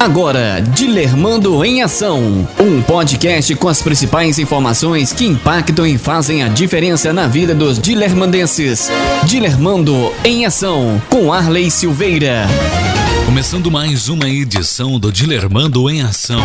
Agora, Dilermando em Ação. Um podcast com as principais informações que impactam e fazem a diferença na vida dos dilermandenses. Dilermando em Ação, com Arley Silveira. Começando mais uma edição do Dilermando em Ação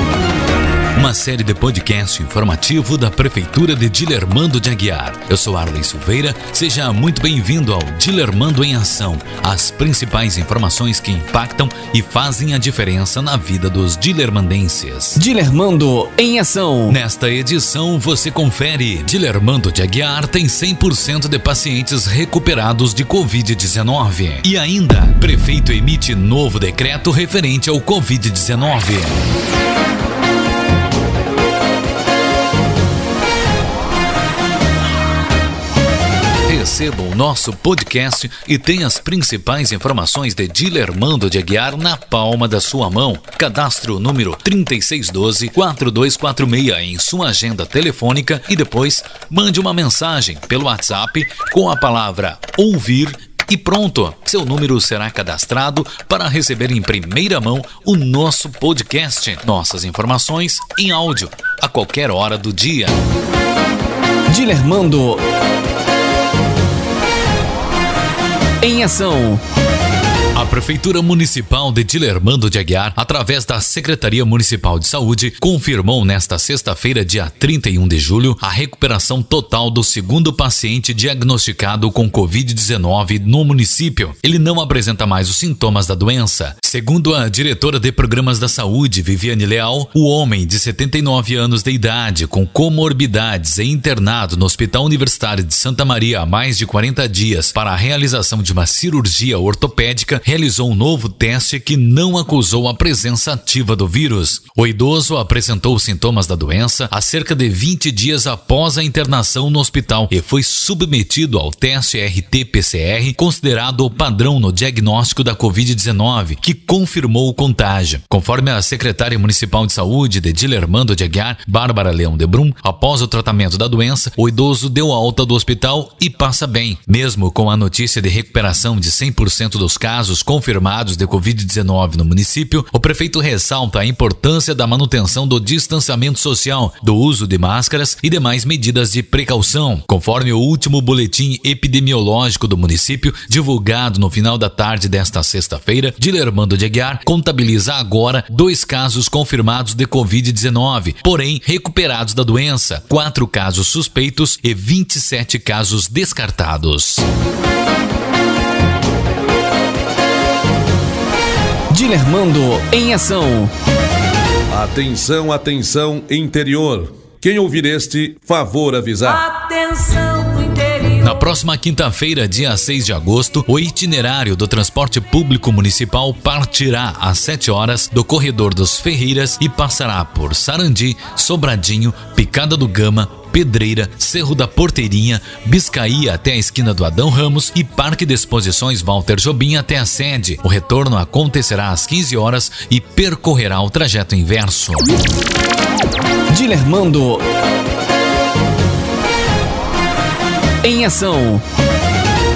uma série de podcast informativo da Prefeitura de Dilermando de Aguiar. Eu sou Arlen Silveira, seja muito bem-vindo ao Dilermando em Ação, as principais informações que impactam e fazem a diferença na vida dos dilermandenses. Dilermando em Ação. Nesta edição você confere, Dilermando de Aguiar tem 100% de pacientes recuperados de Covid-19. E ainda, prefeito emite novo decreto referente ao Covid-19. Receba o nosso podcast e tenha as principais informações de Dilermando de Aguiar na palma da sua mão. Cadastre o número 3612-4246 em sua agenda telefônica e depois mande uma mensagem pelo WhatsApp com a palavra ouvir e pronto, seu número será cadastrado para receber em primeira mão o nosso podcast, nossas informações em áudio, a qualquer hora do dia. Dilermando em ação. A Prefeitura Municipal de Dilermando de Aguiar, através da Secretaria Municipal de Saúde, confirmou nesta sexta-feira, dia 31 de julho, a recuperação total do segundo paciente diagnosticado com Covid-19 no município. Ele não apresenta mais os sintomas da doença. Segundo a diretora de Programas da Saúde, Viviane Leal, o homem de 79 anos de idade, com comorbidades e internado no Hospital Universitário de Santa Maria há mais de 40 dias para a realização de uma cirurgia ortopédica, realizou um novo teste que não acusou a presença ativa do vírus. O idoso apresentou sintomas da doença há cerca de 20 dias após a internação no hospital e foi submetido ao teste RT-PCR, considerado o padrão no diagnóstico da Covid-19, que confirmou o contágio. Conforme a secretária municipal de saúde de Dilermando de Aguiar, Bárbara Leão de Brum, após o tratamento da doença, o idoso deu alta do hospital e passa bem. Mesmo com a notícia de recuperação de 100% dos casos casos confirmados de Covid-19 no município, o prefeito ressalta a importância da manutenção do distanciamento social, do uso de máscaras e demais medidas de precaução. Conforme o último boletim epidemiológico do município, divulgado no final da tarde desta sexta-feira, Dilermando de Aguiar contabiliza agora dois casos confirmados de Covid-19, porém recuperados da doença, quatro casos suspeitos e 27 casos descartados. Dilermando em ação. Atenção, atenção, interior. Quem ouvir este, favor avisar. Atenção, interior. Na próxima quinta-feira, dia 6 de agosto, o itinerário do transporte público municipal partirá às 7 horas do corredor dos Ferreiras e passará por Sarandi, Sobradinho, Picada do Gama, Pedreira, Cerro da Porteirinha, Biscaí até a esquina do Adão Ramos e Parque de Exposições Walter Jobim até a sede. O retorno acontecerá às 15 horas e percorrerá o trajeto inverso. Dilermando em ação.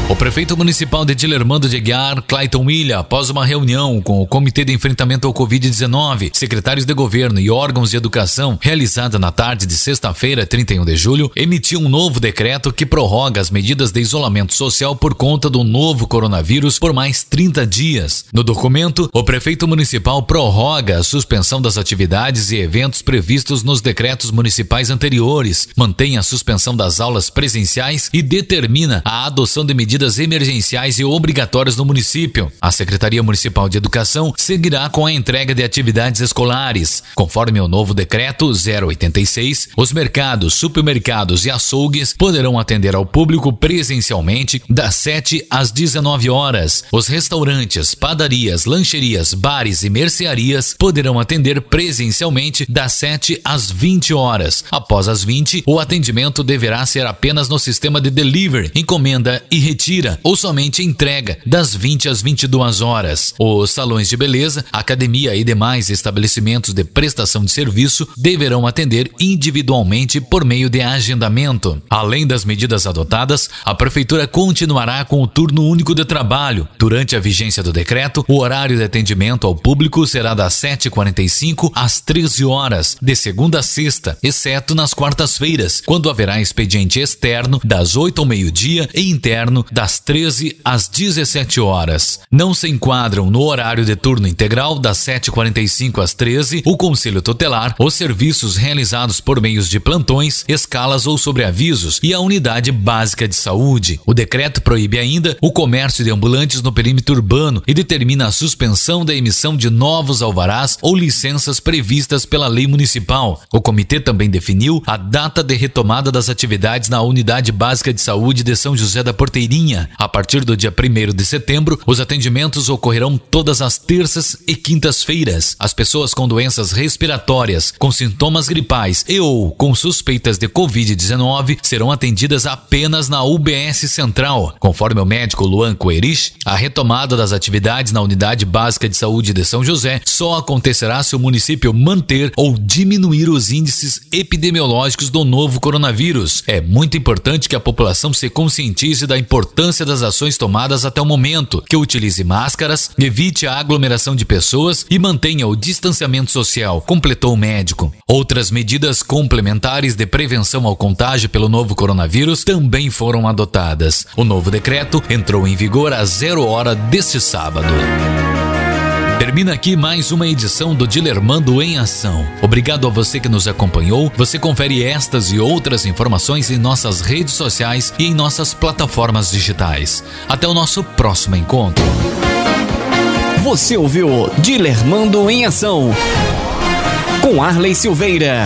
O prefeito municipal de Dilermando de Aguiar, Clayton William, após uma reunião com o Comitê de Enfrentamento ao Covid-19, secretários de governo e órgãos de educação, realizada na tarde de sexta-feira, 31 de julho, emitiu um novo decreto que prorroga as medidas de isolamento social por conta do novo coronavírus por mais 30 dias. No documento, o prefeito municipal prorroga a suspensão das atividades e eventos previstos nos decretos municipais anteriores, mantém a suspensão das aulas presenciais e determina a adoção de medidas medidas emergenciais e obrigatórias no município. A Secretaria Municipal de Educação seguirá com a entrega de atividades escolares. Conforme o novo decreto 086, os mercados, supermercados e açougues poderão atender ao público presencialmente das 7 às 19 horas. Os restaurantes, padarias, lancherias, bares e mercearias poderão atender presencialmente das 7 às 20 horas. Após as 20, o atendimento deverá ser apenas no sistema de delivery, encomenda e retiro tira ou somente entrega das 20 às 22 horas. Os salões de beleza, academia e demais estabelecimentos de prestação de serviço deverão atender individualmente por meio de agendamento. Além das medidas adotadas, a prefeitura continuará com o turno único de trabalho. Durante a vigência do decreto, o horário de atendimento ao público será das 7h45 às 13 horas, de segunda a sexta, exceto nas quartas-feiras, quando haverá expediente externo das 8 ao meio-dia e interno das 13 às 17 horas. Não se enquadram no horário de turno integral das 7h45 às 13 o Conselho Tutelar, os serviços realizados por meios de plantões, escalas ou sobreavisos e a unidade básica de saúde. O decreto proíbe ainda o comércio de ambulantes no perímetro urbano e determina a suspensão da emissão de novos alvarás ou licenças previstas pela lei municipal. O comitê também definiu a data de retomada das atividades na unidade básica de saúde de São José da Porteirinha. A partir do dia 1 de setembro, os atendimentos ocorrerão todas as terças e quintas-feiras. As pessoas com doenças respiratórias, com sintomas gripais e ou com suspeitas de Covid-19 serão atendidas apenas na UBS Central. Conforme o médico Luan Coerich, a retomada das atividades na unidade básica de saúde de São José só acontecerá se o município manter ou diminuir os índices epidemiológicos do novo coronavírus. É muito importante que a população se conscientize da importância das ações tomadas até o momento, que utilize máscaras, evite a aglomeração de pessoas e mantenha o distanciamento social, completou o médico. Outras medidas complementares de prevenção ao contágio pelo novo coronavírus também foram adotadas. O novo decreto entrou em vigor às zero hora deste sábado. Termina aqui mais uma edição do Dilermando em Ação. Obrigado a você que nos acompanhou. Você confere estas e outras informações em nossas redes sociais e em nossas plataformas digitais. Até o nosso próximo encontro. Você ouviu Dilermando em Ação com Arley Silveira.